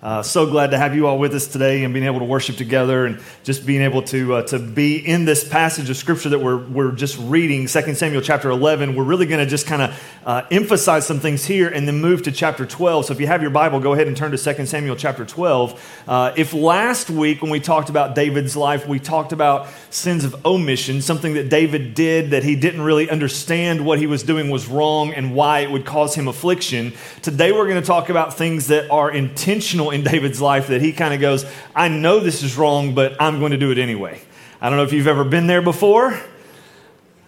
Uh, so glad to have you all with us today and being able to worship together and just being able to, uh, to be in this passage of scripture that we're, we're just reading, 2 Samuel chapter 11. We're really going to just kind of uh, emphasize some things here and then move to chapter 12. So if you have your Bible, go ahead and turn to 2 Samuel chapter 12. Uh, if last week when we talked about David's life, we talked about sins of omission, something that David did that he didn't really understand what he was doing was wrong and why it would cause him affliction. Today we're going to talk about things that are intentional in David's life that he kind of goes, I know this is wrong, but I'm going to do it anyway. I don't know if you've ever been there before.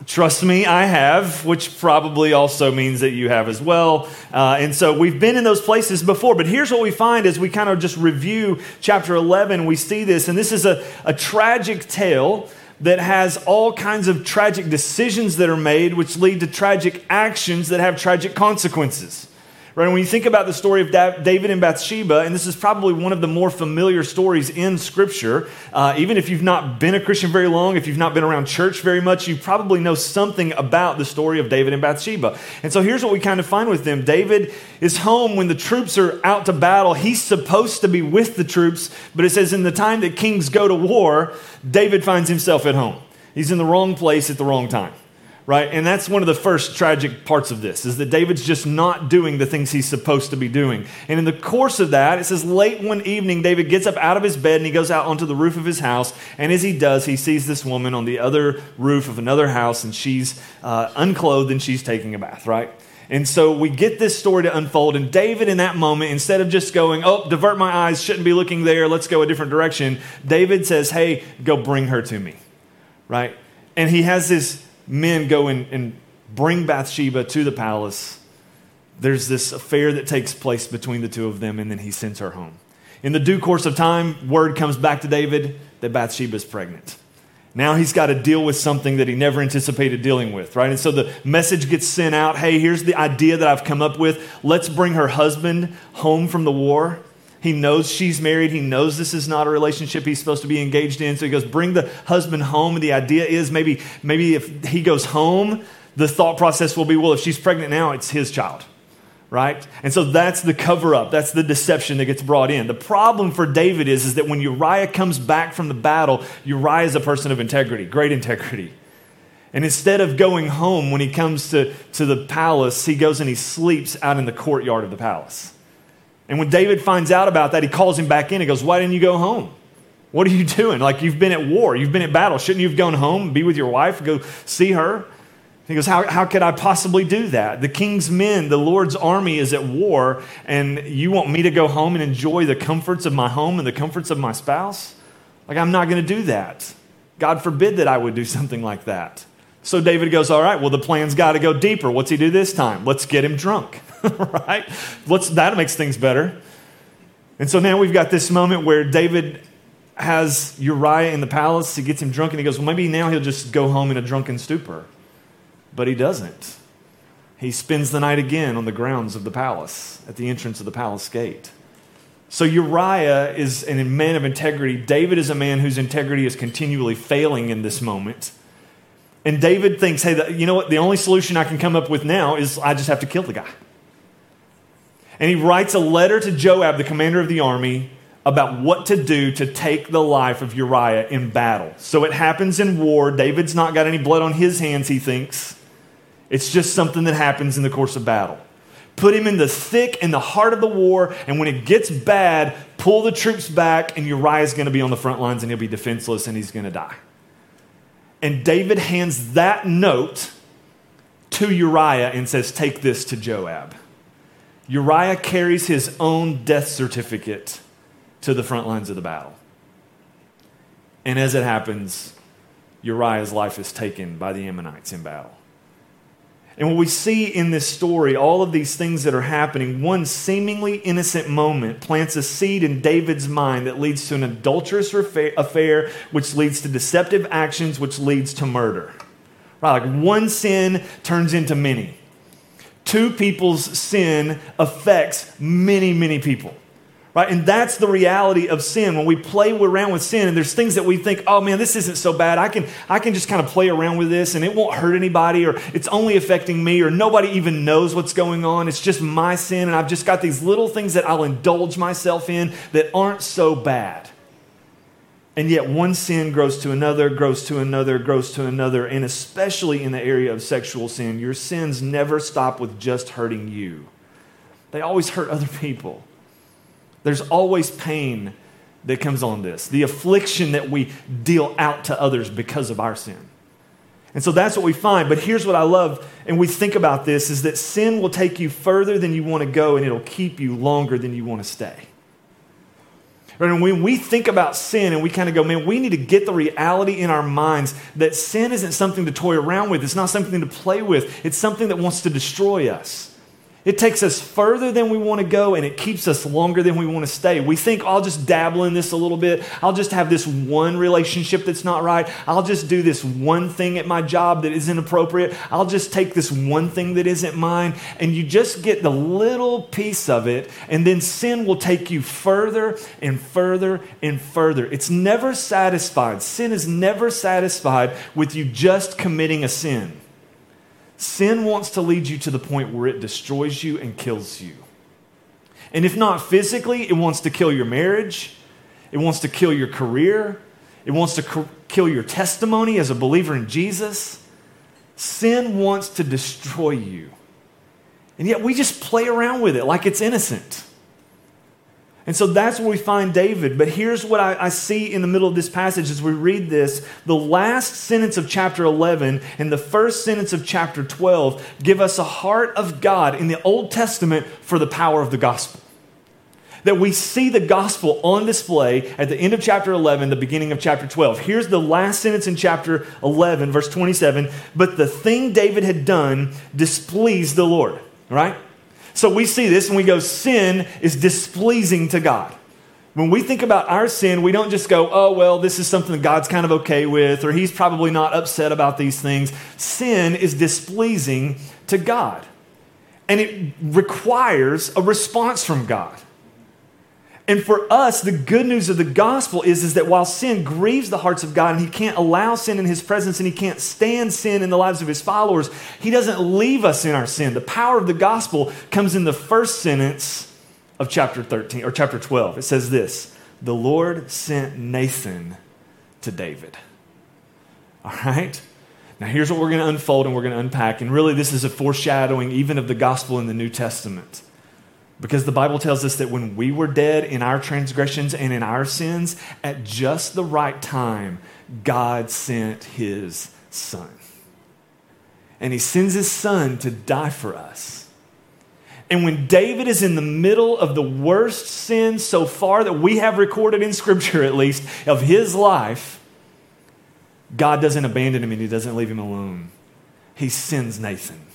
Trust me, I have, which probably also means that you have as well. Uh, and so we've been in those places before. But here's what we find as we kind of just review chapter 11. We see this, and this is a, a tragic tale that has all kinds of tragic decisions that are made, which lead to tragic actions that have tragic consequences. Right? when you think about the story of David and Bathsheba, and this is probably one of the more familiar stories in Scripture, uh, even if you've not been a Christian very long, if you've not been around church very much, you probably know something about the story of David and Bathsheba. And so here's what we kind of find with them David is home when the troops are out to battle. He's supposed to be with the troops, but it says in the time that kings go to war, David finds himself at home. He's in the wrong place at the wrong time right? And that's one of the first tragic parts of this is that David's just not doing the things he's supposed to be doing. And in the course of that, it says late one evening, David gets up out of his bed and he goes out onto the roof of his house. And as he does, he sees this woman on the other roof of another house and she's uh, unclothed and she's taking a bath, right? And so we get this story to unfold. And David, in that moment, instead of just going, oh, divert my eyes, shouldn't be looking there, let's go a different direction, David says, hey, go bring her to me, right? And he has this men go and, and bring Bathsheba to the palace. There's this affair that takes place between the two of them, and then he sends her home. In the due course of time, word comes back to David that Bathsheba is pregnant. Now he's got to deal with something that he never anticipated dealing with, right? And so the message gets sent out hey, here's the idea that I've come up with. Let's bring her husband home from the war. He knows she's married. He knows this is not a relationship he's supposed to be engaged in. So he goes, bring the husband home. And the idea is maybe, maybe if he goes home, the thought process will be, well, if she's pregnant now, it's his child. Right? And so that's the cover up. That's the deception that gets brought in. The problem for David is, is that when Uriah comes back from the battle, Uriah is a person of integrity, great integrity. And instead of going home when he comes to, to the palace, he goes and he sleeps out in the courtyard of the palace. And when David finds out about that, he calls him back in and goes, Why didn't you go home? What are you doing? Like, you've been at war, you've been at battle. Shouldn't you have gone home, be with your wife, go see her? He goes, how, how could I possibly do that? The king's men, the Lord's army is at war, and you want me to go home and enjoy the comforts of my home and the comforts of my spouse? Like, I'm not going to do that. God forbid that I would do something like that. So David goes, All right, well, the plan's got to go deeper. What's he do this time? Let's get him drunk. right? Let's, that makes things better. And so now we've got this moment where David has Uriah in the palace. He gets him drunk and he goes, Well, maybe now he'll just go home in a drunken stupor. But he doesn't. He spends the night again on the grounds of the palace, at the entrance of the palace gate. So Uriah is a man of integrity. David is a man whose integrity is continually failing in this moment. And David thinks, hey, you know what? The only solution I can come up with now is I just have to kill the guy. And he writes a letter to Joab, the commander of the army, about what to do to take the life of Uriah in battle. So it happens in war. David's not got any blood on his hands, he thinks. It's just something that happens in the course of battle. Put him in the thick and the heart of the war, and when it gets bad, pull the troops back, and Uriah's going to be on the front lines and he'll be defenseless and he's going to die. And David hands that note to Uriah and says, Take this to Joab. Uriah carries his own death certificate to the front lines of the battle. And as it happens, Uriah's life is taken by the Ammonites in battle. And what we see in this story, all of these things that are happening, one seemingly innocent moment plants a seed in David's mind that leads to an adulterous affair, which leads to deceptive actions, which leads to murder. Right? Like one sin turns into many. Two people's sin affects many, many people. Right? And that's the reality of sin. When we play around with sin and there's things that we think, oh man, this isn't so bad. I can, I can just kind of play around with this and it won't hurt anybody or it's only affecting me or nobody even knows what's going on. It's just my sin and I've just got these little things that I'll indulge myself in that aren't so bad. And yet one sin grows to another, grows to another, grows to another. And especially in the area of sexual sin, your sins never stop with just hurting you, they always hurt other people. There's always pain that comes on this, the affliction that we deal out to others because of our sin. And so that's what we find. But here's what I love, and we think about this is that sin will take you further than you want to go, and it'll keep you longer than you want to stay. And when we think about sin and we kind of go, man, we need to get the reality in our minds that sin isn't something to toy around with, it's not something to play with, it's something that wants to destroy us. It takes us further than we want to go and it keeps us longer than we want to stay. We think, I'll just dabble in this a little bit. I'll just have this one relationship that's not right. I'll just do this one thing at my job that isn't appropriate. I'll just take this one thing that isn't mine. And you just get the little piece of it, and then sin will take you further and further and further. It's never satisfied. Sin is never satisfied with you just committing a sin. Sin wants to lead you to the point where it destroys you and kills you. And if not physically, it wants to kill your marriage, it wants to kill your career, it wants to kill your testimony as a believer in Jesus. Sin wants to destroy you. And yet we just play around with it like it's innocent. And so that's where we find David. But here's what I, I, see in the middle of this passage as we read this. The last sentence of chapter 11 and the first sentence of chapter 12 give us a heart of God in the Old Testament for the power of the gospel. That we see the gospel on display at the end of chapter 11, the beginning of chapter 12. Here's the last sentence in chapter 11, verse 27. But the thing David had done displeased the Lord, right? So we see this and we go, sin is displeasing to God. When we think about our sin, we don't just go, oh, well, this is something that God's kind of okay with, or he's probably not upset about these things. Sin is displeasing to God. And it requires a response from God. And for us, the good news of the gospel is, is that while sin grieves the hearts of God and he can't allow sin in his presence and he can't stand sin in the lives of his followers, he doesn't leave us in our sin. The power of the gospel comes in the first sentence of chapter 13 or chapter 12. It says this The Lord sent Nathan to David. All right? Now, here's what we're going to unfold and we're going to unpack. And really, this is a foreshadowing even of the gospel in the New Testament. Because the Bible tells us that when we were dead in our transgressions and in our sins, at just the right time, God sent his son. And he sends his son to die for us. And when David is in the middle of the worst sin so far that we have recorded in Scripture, at least, of his life, God doesn't abandon him and he doesn't leave him alone. He sends Nathan.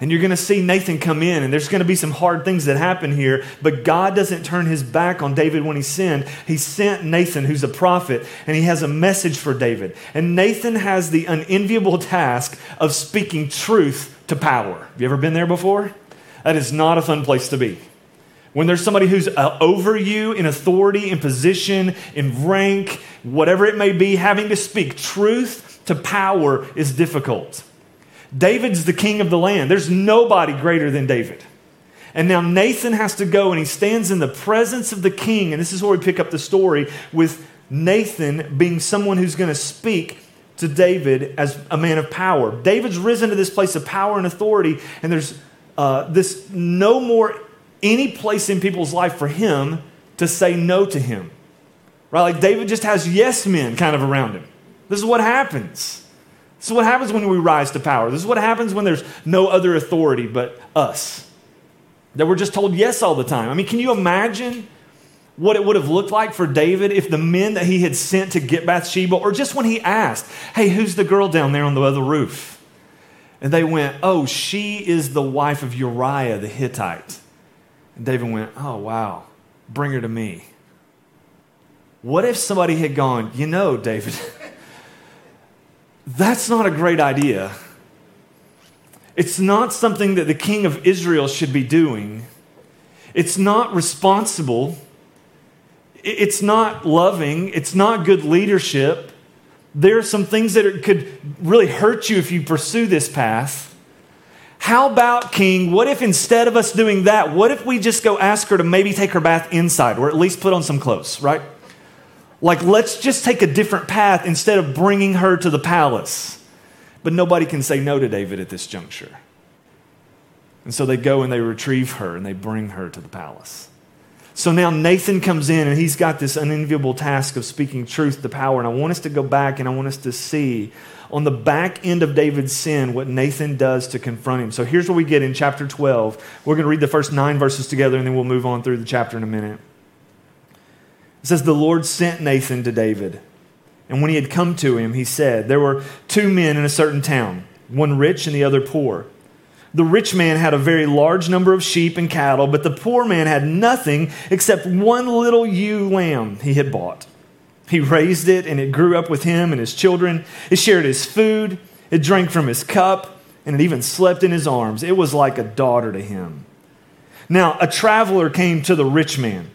And you're going to see Nathan come in, and there's going to be some hard things that happen here. But God doesn't turn his back on David when he sinned. He sent Nathan, who's a prophet, and he has a message for David. And Nathan has the unenviable task of speaking truth to power. Have you ever been there before? That is not a fun place to be. When there's somebody who's uh, over you in authority, in position, in rank, whatever it may be, having to speak truth to power is difficult. David's the king of the land. There's nobody greater than David. And now Nathan has to go and he stands in the presence of the king. And this is where we pick up the story with Nathan being someone who's going to speak to David as a man of power. David's risen to this place of power and authority, and there's uh, this no more any place in people's life for him to say no to him. Right? Like David just has yes men kind of around him. This is what happens. This is what happens when we rise to power. This is what happens when there's no other authority but us. That we're just told yes all the time. I mean, can you imagine what it would have looked like for David if the men that he had sent to get Bathsheba, or just when he asked, hey, who's the girl down there on the other roof? And they went, Oh, she is the wife of Uriah the Hittite. And David went, Oh, wow, bring her to me. What if somebody had gone, You know, David, that's not a great idea. It's not something that the king of Israel should be doing. It's not responsible. It's not loving. It's not good leadership. There are some things that could really hurt you if you pursue this path. How about, King, what if instead of us doing that, what if we just go ask her to maybe take her bath inside or at least put on some clothes, right? Like, let's just take a different path instead of bringing her to the palace. But nobody can say no to David at this juncture. And so they go and they retrieve her and they bring her to the palace. So now Nathan comes in and he's got this unenviable task of speaking truth to power. And I want us to go back and I want us to see on the back end of David's sin what Nathan does to confront him. So here's what we get in chapter 12. We're going to read the first nine verses together and then we'll move on through the chapter in a minute. Says, The Lord sent Nathan to David. And when he had come to him, he said, There were two men in a certain town, one rich and the other poor. The rich man had a very large number of sheep and cattle, but the poor man had nothing except one little ewe lamb he had bought. He raised it, and it grew up with him and his children. It shared his food, it drank from his cup, and it even slept in his arms. It was like a daughter to him. Now, a traveler came to the rich man.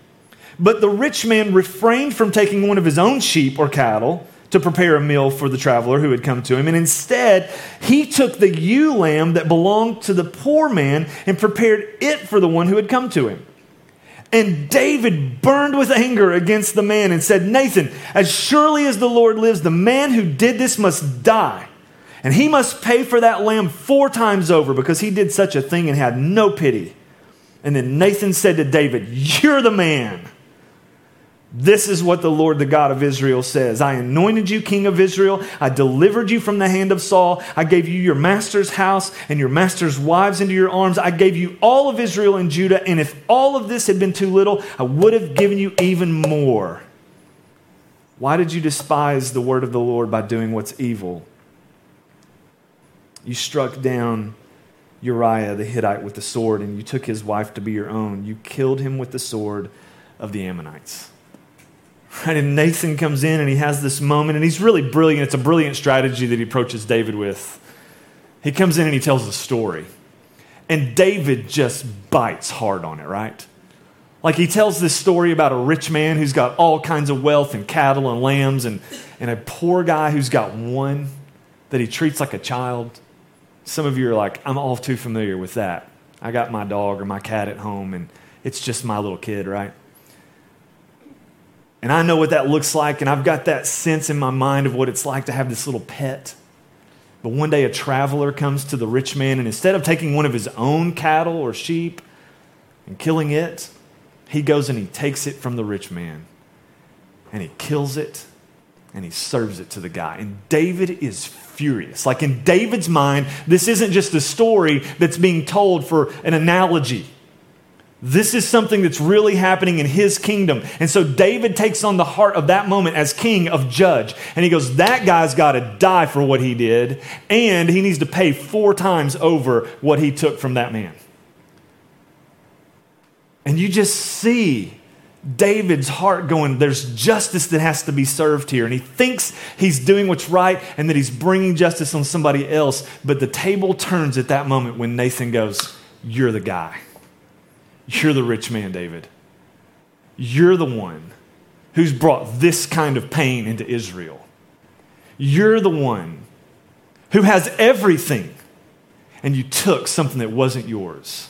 But the rich man refrained from taking one of his own sheep or cattle to prepare a meal for the traveler who had come to him. And instead, he took the ewe lamb that belonged to the poor man and prepared it for the one who had come to him. And David burned with anger against the man and said, Nathan, as surely as the Lord lives, the man who did this must die. And he must pay for that lamb four times over because he did such a thing and had no pity. And then Nathan said to David, You're the man. This is what the Lord, the God of Israel, says I anointed you king of Israel. I delivered you from the hand of Saul. I gave you your master's house and your master's wives into your arms. I gave you all of Israel and Judah. And if all of this had been too little, I would have given you even more. Why did you despise the word of the Lord by doing what's evil? You struck down Uriah the Hittite with the sword, and you took his wife to be your own. You killed him with the sword of the Ammonites. Right? And Nathan comes in and he has this moment, and he's really brilliant. It's a brilliant strategy that he approaches David with. He comes in and he tells a story. And David just bites hard on it, right? Like he tells this story about a rich man who's got all kinds of wealth and cattle and lambs, and, and a poor guy who's got one that he treats like a child. Some of you are like, I'm all too familiar with that. I got my dog or my cat at home, and it's just my little kid, right? And I know what that looks like, and I've got that sense in my mind of what it's like to have this little pet. But one day a traveler comes to the rich man, and instead of taking one of his own cattle or sheep and killing it, he goes and he takes it from the rich man and he kills it and he serves it to the guy. And David is furious. Like in David's mind, this isn't just a story that's being told for an analogy. This is something that's really happening in his kingdom. And so David takes on the heart of that moment as king of judge. And he goes, That guy's got to die for what he did, and he needs to pay four times over what he took from that man. And you just see David's heart going, There's justice that has to be served here. And he thinks he's doing what's right and that he's bringing justice on somebody else. But the table turns at that moment when Nathan goes, You're the guy. You're the rich man, David. You're the one who's brought this kind of pain into Israel. You're the one who has everything, and you took something that wasn't yours.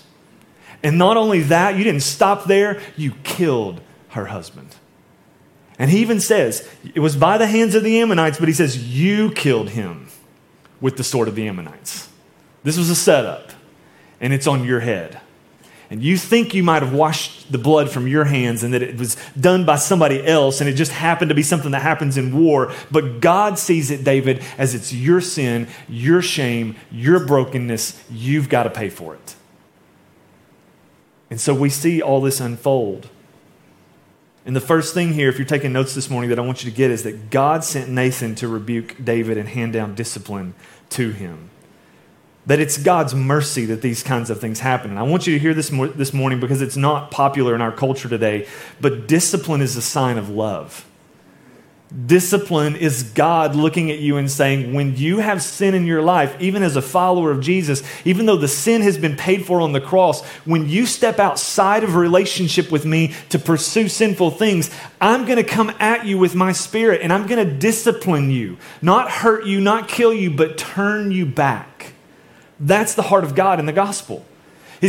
And not only that, you didn't stop there, you killed her husband. And he even says, it was by the hands of the Ammonites, but he says, you killed him with the sword of the Ammonites. This was a setup, and it's on your head and you think you might have washed the blood from your hands and that it was done by somebody else and it just happened to be something that happens in war, but God sees it, David, as it's your sin, your shame, your brokenness. You've got to pay for it. And so we see all this unfold. And the first thing here, if you're taking notes this morning, that I want you to get is that God sent Nathan to rebuke David and hand down discipline to him. That it's God's mercy that these kinds of things happen. And I want you to hear this mo- this morning because it's not popular in our culture today, but discipline is a sign of love. Discipline is God looking at you and saying, when you have sin in your life, even as a follower of Jesus, even though the sin has been paid for on the cross, when you step outside of relationship with me to pursue sinful things, I'm going to come at you with my spirit and I'm going to discipline you, not hurt you, not kill you, but turn you back. That's the heart of God in the gospel.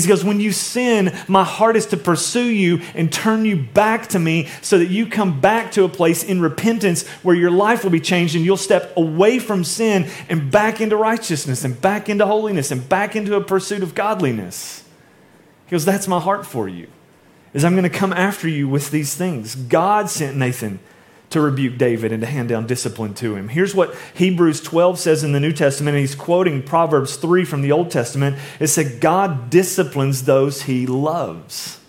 He goes, When you sin, my heart is to pursue you and turn you back to me so that you come back to a place in repentance where your life will be changed and you'll step away from sin and back into righteousness and back into holiness and back into a pursuit of godliness. He goes, That's my heart for you, is I'm going to come after you with these things. God sent Nathan to rebuke David and to hand down discipline to him. Here's what Hebrews 12 says in the New Testament, he's quoting Proverbs 3 from the Old Testament. It said, God disciplines those he loves.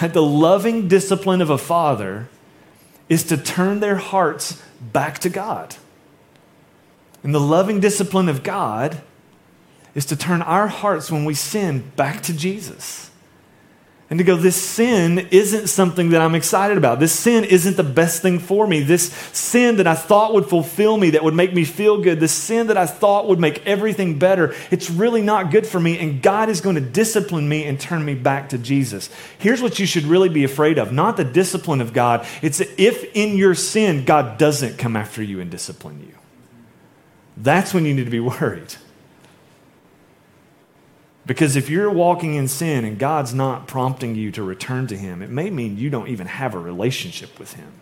Right? The loving discipline of a father is to turn their hearts back to God. And the loving discipline of God is to turn our hearts when we sin back to Jesus and to go, this sin isn't something that I'm excited about. This sin isn't the best thing for me. This sin that I thought would fulfill me, that would make me feel good, this sin that I thought would make everything better, it's really not good for me. And God is going to discipline me and turn me back to Jesus. Here's what you should really be afraid of not the discipline of God, it's if in your sin, God doesn't come after you and discipline you. That's when you need to be worried. Because if you're walking in sin and God's not prompting you to return to Him, it may mean you don't even have a relationship with Him.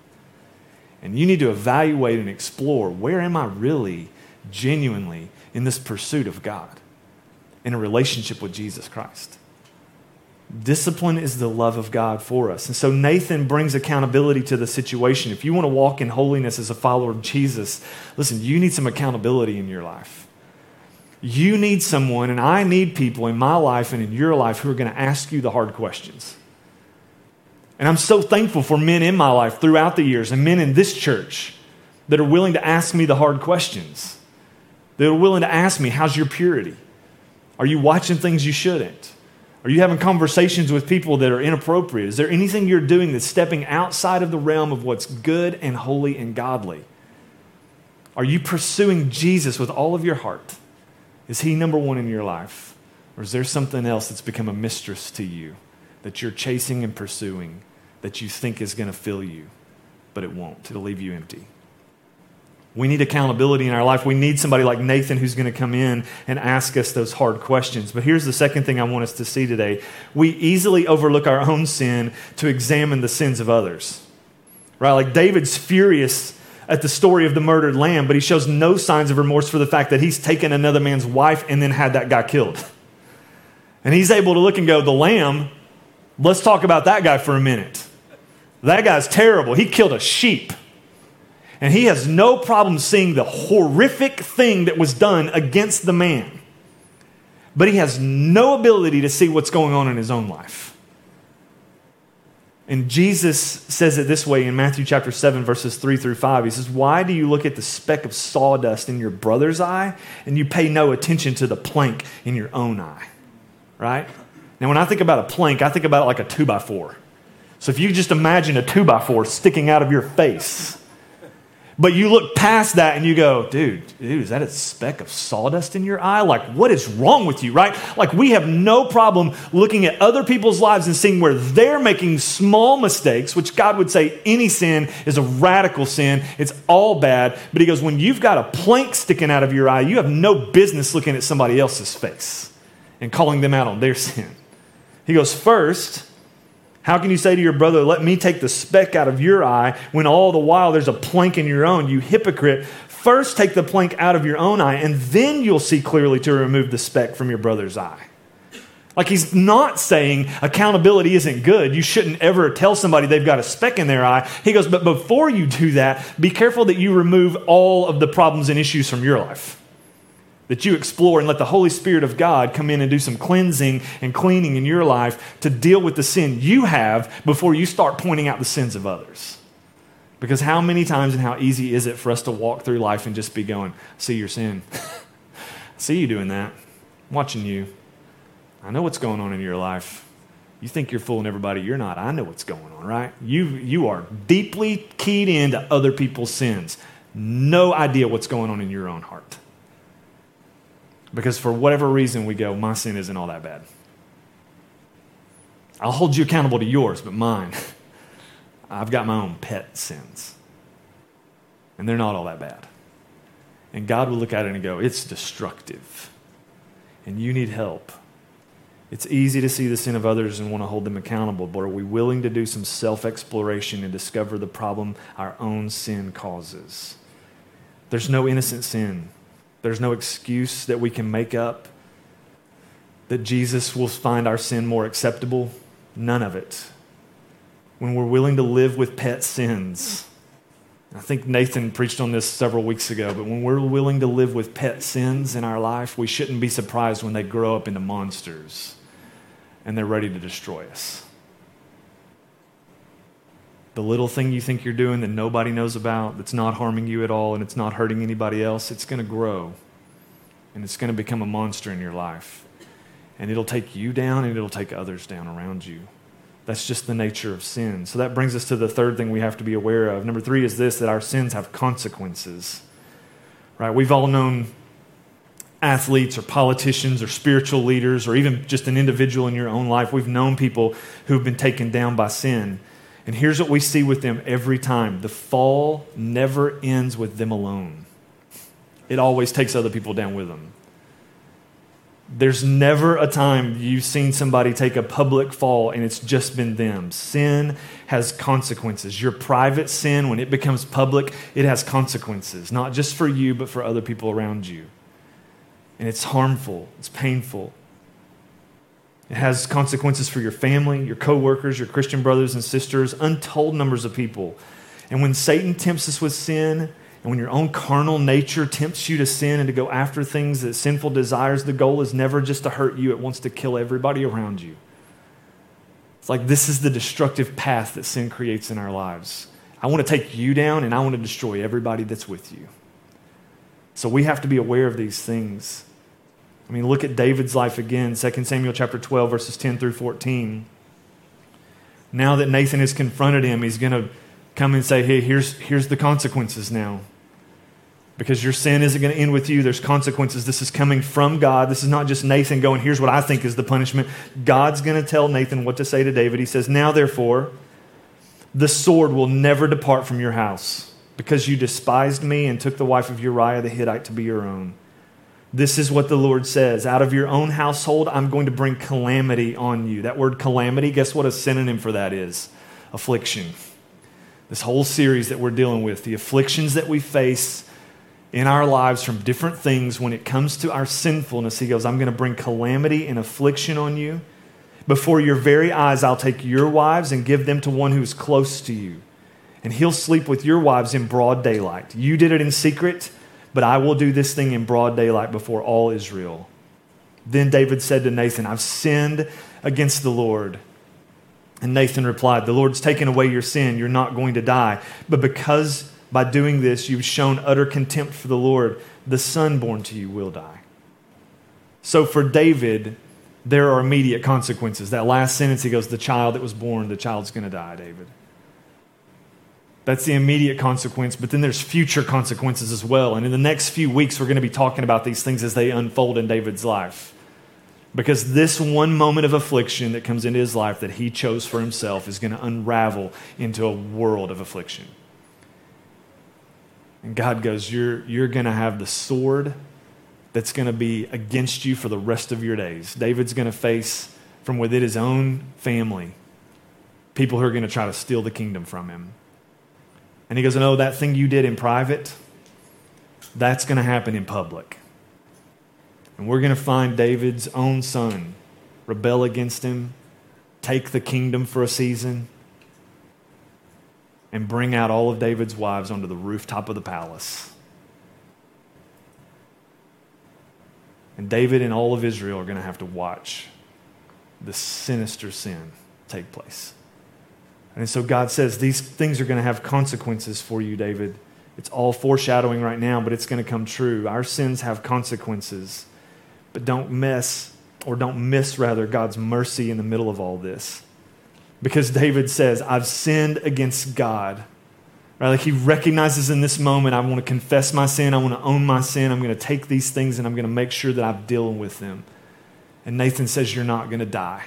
And you need to evaluate and explore where am I really genuinely in this pursuit of God, in a relationship with Jesus Christ. Discipline is the love of God for us. And so Nathan brings accountability to the situation. If you want to walk in holiness as a follower of Jesus, listen, you need some accountability in your life. You need someone, and I need people in my life and in your life who are going to ask you the hard questions. And I'm so thankful for men in my life throughout the years and men in this church that are willing to ask me the hard questions. They're willing to ask me, How's your purity? Are you watching things you shouldn't? Are you having conversations with people that are inappropriate? Is there anything you're doing that's stepping outside of the realm of what's good and holy and godly? Are you pursuing Jesus with all of your heart? Is He number one in your life? Or is there something else that's become a mistress to you that you're chasing and pursuing that you think is going to fill you, but it won't? It'll leave you empty. We need accountability in our life. We need somebody like Nathan who's going to come in and ask us those hard questions. But here's the second thing I want us to see today we easily overlook our own sin to examine the sins of others. Right? Like David's furious at the story of the murdered lamb, but he shows no signs of remorse for the fact that he's taken another man's wife and then had that guy killed. And he's able to look and go, The lamb, let's talk about that guy for a minute. That guy's terrible. He killed a sheep. And he has no problem seeing the horrific thing that was done against the man. But he has no ability to see what's going on in his own life. And Jesus says it this way in Matthew chapter 7, verses 3 through 5. He says, Why do you look at the speck of sawdust in your brother's eye and you pay no attention to the plank in your own eye? Right? Now, when I think about a plank, I think about it like a two by four. So if you just imagine a two by four sticking out of your face, but you look past that and you go, dude, dude, is that a speck of sawdust in your eye? Like, what is wrong with you, right? Like, we have no problem looking at other people's lives and seeing where they're making small mistakes, which God would say any sin is a radical sin. It's all bad. But He goes, when you've got a plank sticking out of your eye, you have no business looking at somebody else's face and calling them out on their sin. He goes, first, how can you say to your brother, Let me take the speck out of your eye, when all the while there's a plank in your own? You hypocrite. First take the plank out of your own eye, and then you'll see clearly to remove the speck from your brother's eye. Like he's not saying accountability isn't good. You shouldn't ever tell somebody they've got a speck in their eye. He goes, but before you do that, be careful that you remove all of the problems and issues from your life that you explore and let the Holy Spirit of God come in and do some cleansing and cleaning in your life to deal with the sin you have before you start pointing out the sins of others. Because how many times and how easy is it for us to walk through life and just be going, see your sin? see you doing that. I'm watching you. I know what's going on in your life. You think you're fooling everybody. You're not. I know what's going on, right? You, you are deeply keyed into other people's sins. No idea what's going on in your own heart. Because for whatever reason, we go, my sin isn't all that bad. I'll hold you accountable to yours, but mine, I've got my own pet sins. And they're not all that bad. And God will look at it and go, it's destructive. And you need help. It's easy to see the sin of others and want to hold them accountable, but are we willing to do some self exploration and discover the problem our own sin causes? There's no innocent sin. There's no excuse that we can make up that Jesus will find our sin more acceptable. None of it. When we're willing to live with pet sins, I think Nathan preached on this several weeks ago, but when we're willing to live with pet sins in our life, we shouldn't be surprised when they grow up into monsters and they're ready to destroy us. The little thing you think you're doing that nobody knows about, that's not harming you at all and it's not hurting anybody else, it's going to grow and it's going to become a monster in your life. And it'll take you down and it'll take others down around you. That's just the nature of sin. So that brings us to the third thing we have to be aware of. Number three is this that our sins have consequences. Right? We've all known athletes or politicians or spiritual leaders or even just an individual in your own life. We've known people who've been taken down by sin. And here's what we see with them every time the fall never ends with them alone, it always takes other people down with them. There's never a time you've seen somebody take a public fall and it's just been them. Sin has consequences. Your private sin, when it becomes public, it has consequences, not just for you, but for other people around you. And it's harmful, it's painful. It has consequences for your family, your coworkers, your Christian brothers and sisters, untold numbers of people. And when Satan tempts us with sin, and when your own carnal nature tempts you to sin and to go after things that sinful desires, the goal is never just to hurt you, it wants to kill everybody around you. It's like this is the destructive path that sin creates in our lives. I want to take you down and I want to destroy everybody that's with you. So we have to be aware of these things. I mean, look at David's life again, 2 Samuel chapter 12, verses 10 through 14. Now that Nathan has confronted him, he's going to come and say, hey, here's, here's the consequences now. Because your sin isn't going to end with you. There's consequences. This is coming from God. This is not just Nathan going, here's what I think is the punishment. God's going to tell Nathan what to say to David. He says, Now therefore, the sword will never depart from your house, because you despised me and took the wife of Uriah the Hittite to be your own. This is what the Lord says Out of your own household, I'm going to bring calamity on you. That word calamity, guess what a synonym for that is? Affliction this whole series that we're dealing with, the afflictions that we face in our lives from different things when it comes to our sinfulness. He goes, I'm going to bring calamity and affliction on you. Before your very eyes, I'll take your wives and give them to one who's close to you. And he'll sleep with your wives in broad daylight. You did it in secret, but I will do this thing in broad daylight before all Israel. Then David said to Nathan, I've sinned against the Lord. And Nathan replied, The Lord's taken away your sin. You're not going to die. But because by doing this you've shown utter contempt for the Lord, the son born to you will die. So for David, there are immediate consequences. That last sentence, he goes, The child that was born, the child's going to die, David. That's the immediate consequence, but then there's future consequences as well. And in the next few weeks, we're going to be talking about these things as they unfold in David's life. Because this one moment of affliction that comes into his life that he chose for himself is going to unravel into a world of affliction. And God goes, You're, you're going to have the sword that's going to be against you for the rest of your days. David's going to face from within his own family people who are going to try to steal the kingdom from him. And he goes, No, that thing you did in private, that's going to happen in public. And we're going to find David's own son rebel against him, take the kingdom for a season, and bring out all of David's wives onto the rooftop of the palace. And David and all of Israel are going to have to watch the sinister sin take place. And so God says these things are going to have consequences for you, David. It's all foreshadowing right now, but it's going to come true. Our sins have consequences. But don't miss, or don't miss rather, God's mercy in the middle of all this. Because David says, I've sinned against God. Right? Like he recognizes in this moment, I want to confess my sin, I want to own my sin, I'm going to take these things and I'm going to make sure that I'm dealing with them. And Nathan says, You're not going to die.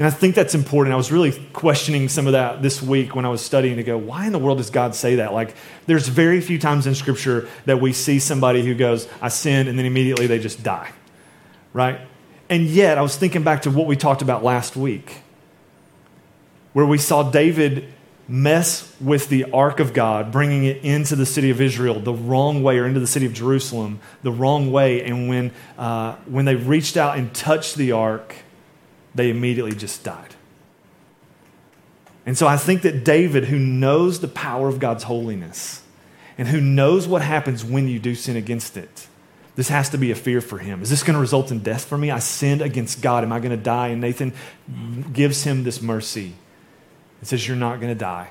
And I think that's important. I was really questioning some of that this week when I was studying to go, why in the world does God say that? Like, there's very few times in Scripture that we see somebody who goes, I sinned, and then immediately they just die, right? And yet, I was thinking back to what we talked about last week, where we saw David mess with the ark of God, bringing it into the city of Israel the wrong way, or into the city of Jerusalem the wrong way. And when, uh, when they reached out and touched the ark, they immediately just died. And so I think that David, who knows the power of God's holiness and who knows what happens when you do sin against it, this has to be a fear for him. Is this going to result in death for me? I sinned against God. Am I going to die? And Nathan gives him this mercy and says, You're not going to die.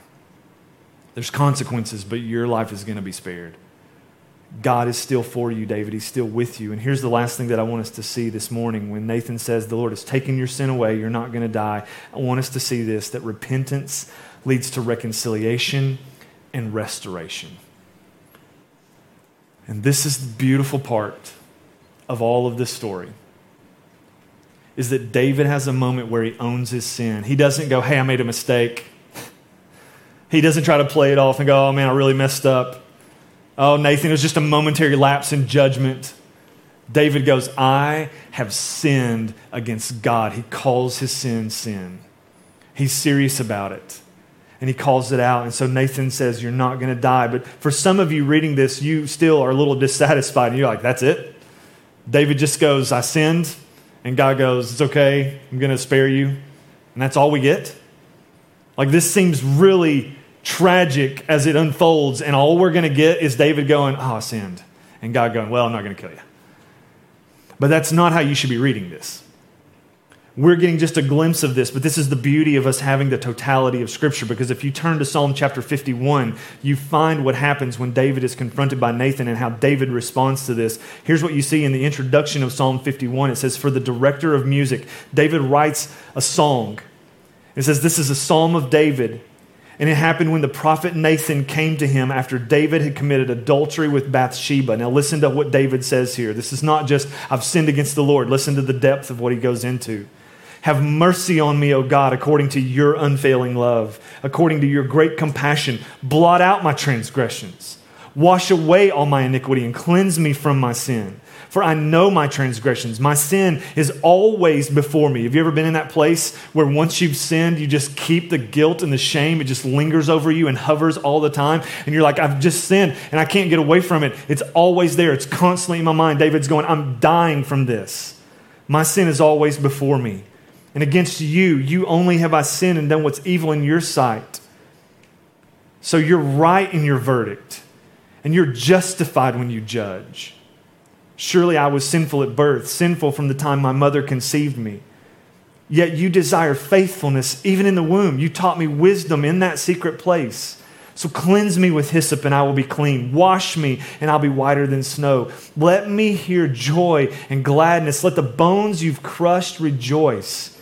There's consequences, but your life is going to be spared. God is still for you, David. He's still with you. And here's the last thing that I want us to see this morning when Nathan says, The Lord has taken your sin away, you're not going to die. I want us to see this that repentance leads to reconciliation and restoration. And this is the beautiful part of all of this story is that David has a moment where he owns his sin. He doesn't go, Hey, I made a mistake. He doesn't try to play it off and go, Oh man, I really messed up. Oh, Nathan, it was just a momentary lapse in judgment. David goes, I have sinned against God. He calls his sin sin. He's serious about it. And he calls it out. And so Nathan says, You're not going to die. But for some of you reading this, you still are a little dissatisfied. And you're like, That's it? David just goes, I sinned. And God goes, It's okay. I'm going to spare you. And that's all we get? Like, this seems really tragic as it unfolds, and all we're going to get is David going, Oh, I sinned. And God going, Well, I'm not going to kill you. But that's not how you should be reading this. We're getting just a glimpse of this, but this is the beauty of us having the totality of Scripture. Because if you turn to Psalm chapter 51, you find what happens when David is confronted by Nathan and how David responds to this. Here's what you see in the introduction of Psalm 51 it says, For the director of music, David writes a song. It says, This is a psalm of David and it happened when the prophet Nathan came to him after David had committed adultery with Bathsheba. Now, listen to what David says here. This is not just, I've sinned against the Lord. Listen to the depth of what he goes into. Have mercy on me, O God, according to your unfailing love, according to your great compassion. Blot out my transgressions. Wash away all my iniquity and cleanse me from my sin. For I know my transgressions. My sin is always before me. Have you ever been in that place where once you've sinned, you just keep the guilt and the shame? It just lingers over you and hovers all the time. And you're like, I've just sinned and I can't get away from it. It's always there, it's constantly in my mind. David's going, I'm dying from this. My sin is always before me. And against you, you only have I sinned and done what's evil in your sight. So you're right in your verdict, and you're justified when you judge. Surely I was sinful at birth, sinful from the time my mother conceived me. Yet you desire faithfulness even in the womb. You taught me wisdom in that secret place. So cleanse me with hyssop and I will be clean. Wash me and I'll be whiter than snow. Let me hear joy and gladness. Let the bones you've crushed rejoice.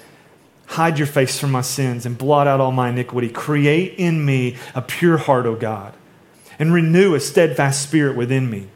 Hide your face from my sins and blot out all my iniquity. Create in me a pure heart, O God, and renew a steadfast spirit within me.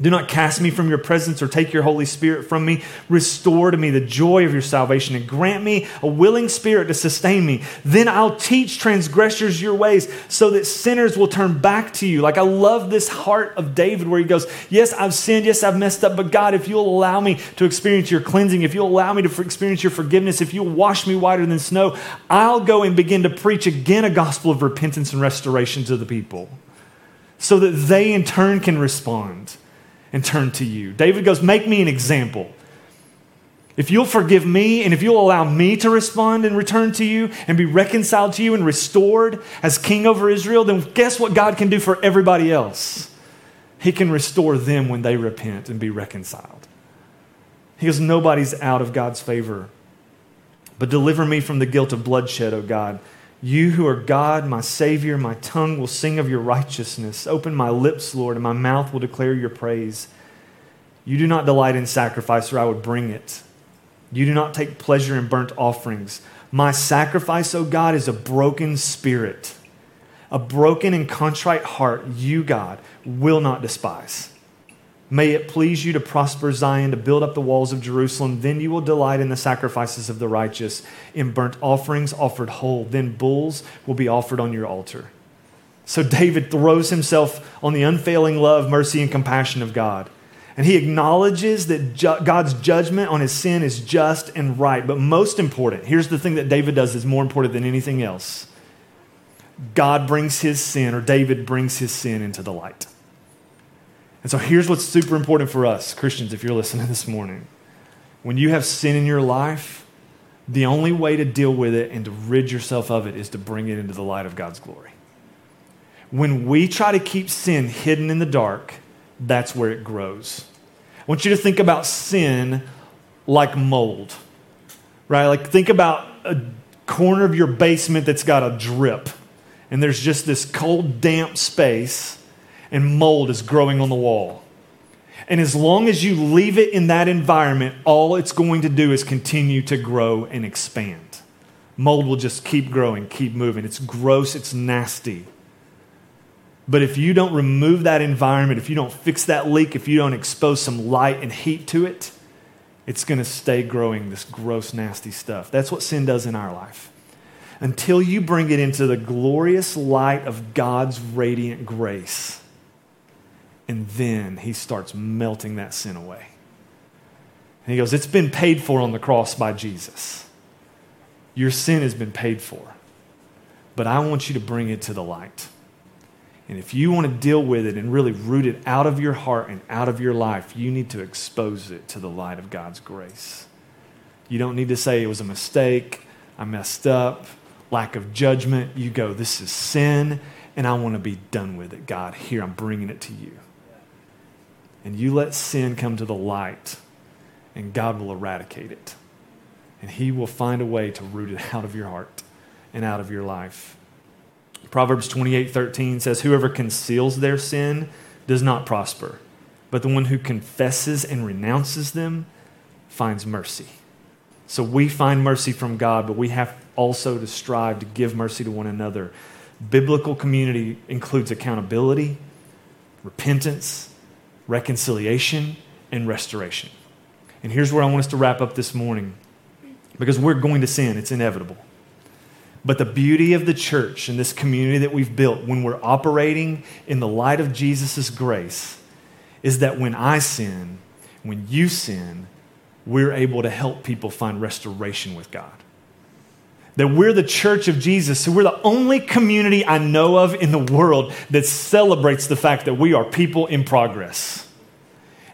Do not cast me from your presence or take your Holy Spirit from me. Restore to me the joy of your salvation and grant me a willing spirit to sustain me. Then I'll teach transgressors your ways so that sinners will turn back to you. Like I love this heart of David where he goes, Yes, I've sinned. Yes, I've messed up. But God, if you'll allow me to experience your cleansing, if you'll allow me to experience your forgiveness, if you'll wash me whiter than snow, I'll go and begin to preach again a gospel of repentance and restoration to the people so that they in turn can respond and turn to you. David goes, Make me an example. If you'll forgive me and if you'll allow me to respond and return to you and be reconciled to you and restored as king over Israel, then guess what God can do for everybody else? He can restore them when they repent and be reconciled. He goes, Nobody's out of God's favor. But deliver me from the guilt of bloodshed, O God. You who are God, my Savior, my tongue will sing of your righteousness. Open my lips, Lord, and my mouth will declare your praise. You do not delight in sacrifice, or I would bring it. You do not take pleasure in burnt offerings. My sacrifice, O God, is a broken spirit. A broken and contrite heart, you, God, will not despise. May it please you to prosper Zion, to build up the walls of Jerusalem. Then you will delight in the sacrifices of the righteous, in burnt offerings offered whole. Then bulls will be offered on your altar. So David throws himself on the unfailing love, mercy, and compassion of God. And he acknowledges that ju- God's judgment on his sin is just and right. But most important, here's the thing that David does is more important than anything else God brings his sin, or David brings his sin into the light. And so here's what's super important for us, Christians, if you're listening this morning. When you have sin in your life, the only way to deal with it and to rid yourself of it is to bring it into the light of God's glory. When we try to keep sin hidden in the dark, that's where it grows. I want you to think about sin like mold, right? Like think about a corner of your basement that's got a drip, and there's just this cold, damp space and mold is growing on the wall. And as long as you leave it in that environment, all it's going to do is continue to grow and expand. Mold will just keep growing, keep moving. It's gross, it's nasty. But if you don't remove that environment, if you don't fix that leak, if you don't expose some light and heat to it, it's going to stay growing this gross, nasty stuff. That's what sin does in our life. Until you bring it into the glorious light of God's radiant grace and then he starts melting that sin away. And he goes, It's been paid for on the cross by Jesus. Your sin has been paid for. But I want you to bring it to the light. And if you want to deal with it and really root it out of your heart and out of your life, you need to expose it to the light of God's grace. You don't need to say it was a mistake, I messed up, lack of judgment. You go, This is sin, and I want to be done with it. God, here, I'm bringing it to you and you let sin come to the light, and God will eradicate it. And He will find a way to root it out of your heart and out of your life. Proverbs 28 13 says, Whoever conceals their sin does not prosper, but the one who confesses and renounces them finds mercy. So we find mercy from God, but we have also to strive to give mercy to one another. Biblical community includes accountability, repentance, reconciliation, and restoration. And here's where I want us to wrap up this morning because we're going to sin, it's inevitable. But the beauty of the church and this community that we've built when we're operating in the light of Jesus' grace is that when I sin, when you sin, we're able to help people find restoration with God. That we're the church of Jesus, so we're the only community I know of in the world that celebrates the fact that we are people in progress.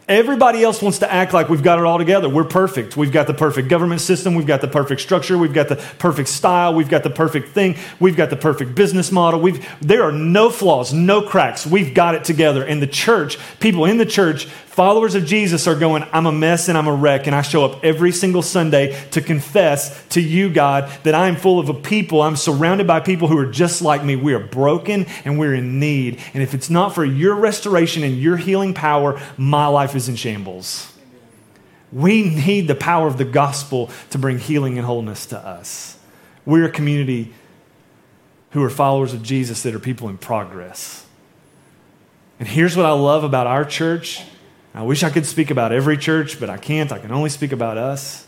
Everybody else wants to act like we've got it all together. We're perfect. We've got the perfect government system. We've got the perfect structure. We've got the perfect style. We've got the perfect thing. We've got the perfect business model. We've, there are no flaws, no cracks. We've got it together. And the church, people in the church, Followers of Jesus are going, I'm a mess and I'm a wreck, and I show up every single Sunday to confess to you, God, that I'm full of a people. I'm surrounded by people who are just like me. We are broken and we're in need. And if it's not for your restoration and your healing power, my life is in shambles. We need the power of the gospel to bring healing and wholeness to us. We're a community who are followers of Jesus that are people in progress. And here's what I love about our church I wish I could speak about every church, but I can't. I can only speak about us.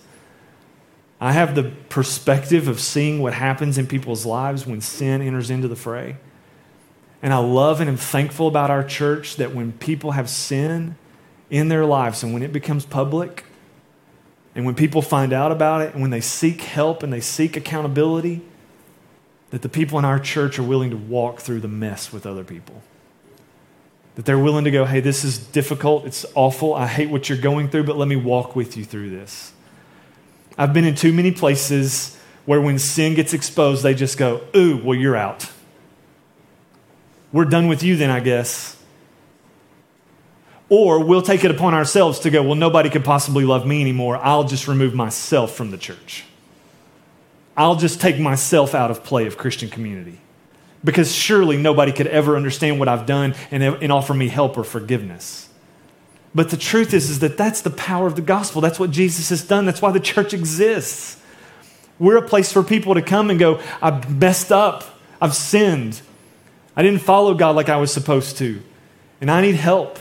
I have the perspective of seeing what happens in people's lives when sin enters into the fray. And I love and am thankful about our church that when people have sin in their lives and when it becomes public, and when people find out about it, and when they seek help and they seek accountability, that the people in our church are willing to walk through the mess with other people. That they're willing to go, hey, this is difficult. It's awful. I hate what you're going through, but let me walk with you through this. I've been in too many places where when sin gets exposed, they just go, ooh, well, you're out. We're done with you then, I guess. Or we'll take it upon ourselves to go, well, nobody could possibly love me anymore. I'll just remove myself from the church. I'll just take myself out of play of Christian community because surely nobody could ever understand what I've done and, and offer me help or forgiveness. But the truth is, is that that's the power of the gospel. That's what Jesus has done. That's why the church exists. We're a place for people to come and go, I've messed up. I've sinned. I didn't follow God like I was supposed to. And I need help.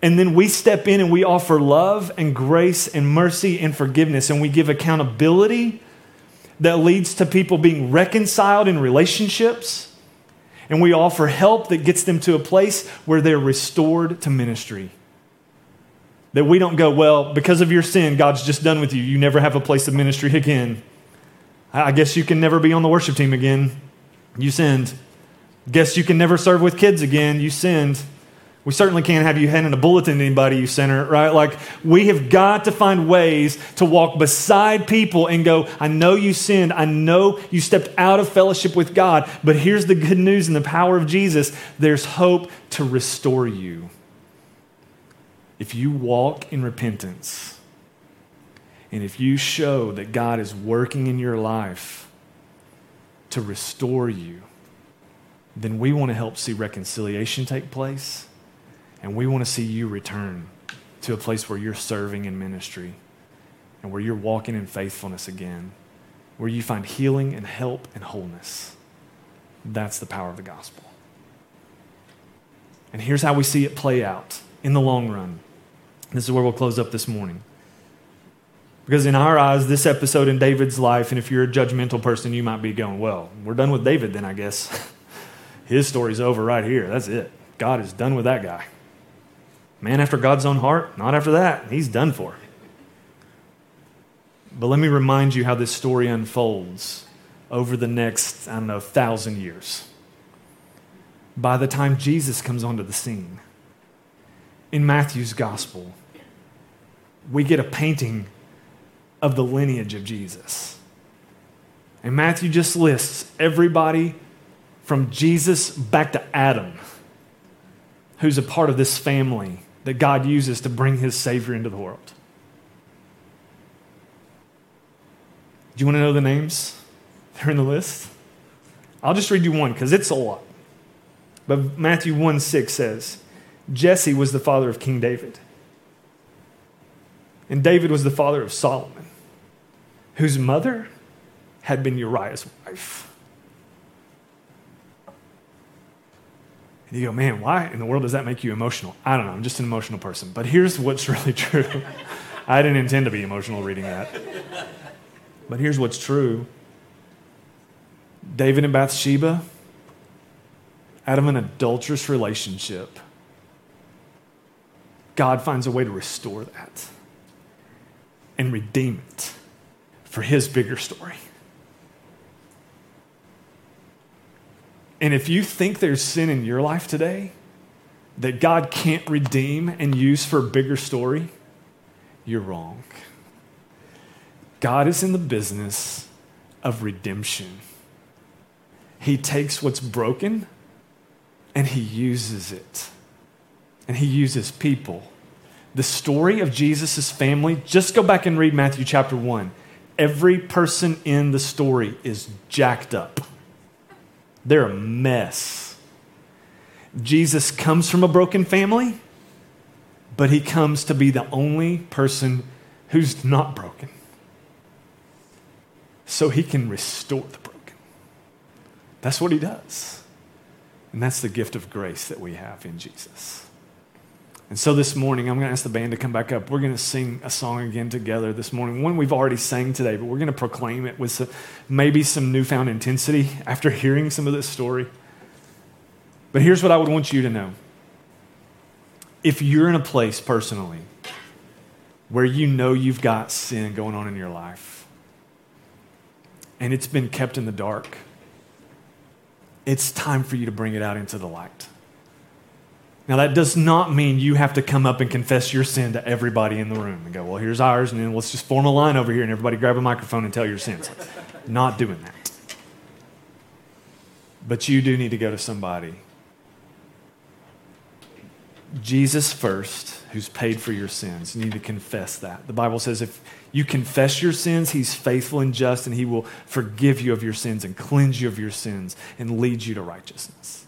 And then we step in and we offer love and grace and mercy and forgiveness. And we give accountability that leads to people being reconciled in relationships. And we offer help that gets them to a place where they're restored to ministry. That we don't go, well, because of your sin, God's just done with you. You never have a place of ministry again. I guess you can never be on the worship team again. You sinned. Guess you can never serve with kids again. You sinned. We certainly can't have you handing a bulletin to anybody, you sinner, right? Like, we have got to find ways to walk beside people and go, I know you sinned. I know you stepped out of fellowship with God, but here's the good news and the power of Jesus there's hope to restore you. If you walk in repentance, and if you show that God is working in your life to restore you, then we want to help see reconciliation take place and we want to see you return to a place where you're serving in ministry and where you're walking in faithfulness again, where you find healing and help and wholeness. That's the power of the gospel. And here's how we see it play out in the long run. This is where we'll close up this morning. Because in our eyes, this episode in David's life, and if you're a judgmental person, you might be going, well, we're done with David then, I guess. His story's over right here. That's it. God is done with that guy. Man after God's own heart, not after that. He's done for. But let me remind you how this story unfolds over the next, I don't know, thousand years. By the time Jesus comes onto the scene, in Matthew's gospel, we get a painting of the lineage of Jesus. And Matthew just lists everybody from Jesus back to Adam who's a part of this family that God uses to bring his Savior into the world. Do you want to know the names? They're in the list. I'll just read you one because it's a lot. But Matthew 1 6 says, Jesse was the father of King David. And David was the father of Solomon, whose mother had been Uriah's wife. And you go, man, why in the world does that make you emotional? I don't know. I'm just an emotional person. But here's what's really true. I didn't intend to be emotional reading that. But here's what's true David and Bathsheba, out of an adulterous relationship, God finds a way to restore that and redeem it for his bigger story. And if you think there's sin in your life today that God can't redeem and use for a bigger story, you're wrong. God is in the business of redemption. He takes what's broken and he uses it. And he uses people. The story of Jesus' family, just go back and read Matthew chapter 1. Every person in the story is jacked up. They're a mess. Jesus comes from a broken family, but he comes to be the only person who's not broken. So he can restore the broken. That's what he does. And that's the gift of grace that we have in Jesus. And so this morning, I'm going to ask the band to come back up. We're going to sing a song again together this morning. One we've already sang today, but we're going to proclaim it with some, maybe some newfound intensity after hearing some of this story. But here's what I would want you to know. If you're in a place personally where you know you've got sin going on in your life and it's been kept in the dark, it's time for you to bring it out into the light. Now, that does not mean you have to come up and confess your sin to everybody in the room and go, well, here's ours, and then let's just form a line over here and everybody grab a microphone and tell your sins. not doing that. But you do need to go to somebody. Jesus first, who's paid for your sins. You need to confess that. The Bible says if you confess your sins, he's faithful and just, and he will forgive you of your sins and cleanse you of your sins and lead you to righteousness.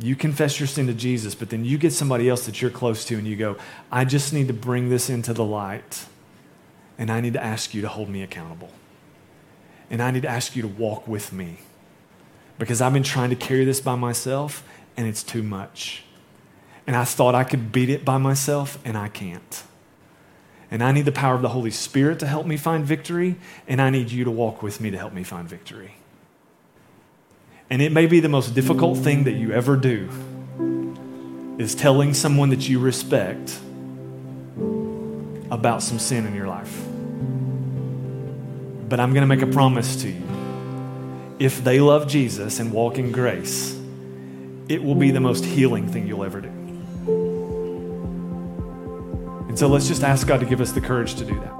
You confess your sin to Jesus, but then you get somebody else that you're close to and you go, I just need to bring this into the light, and I need to ask you to hold me accountable. And I need to ask you to walk with me because I've been trying to carry this by myself and it's too much. And I thought I could beat it by myself, and I can't. And I need the power of the Holy Spirit to help me find victory, and I need you to walk with me to help me find victory. And it may be the most difficult thing that you ever do is telling someone that you respect about some sin in your life. But I'm going to make a promise to you. If they love Jesus and walk in grace, it will be the most healing thing you'll ever do. And so let's just ask God to give us the courage to do that.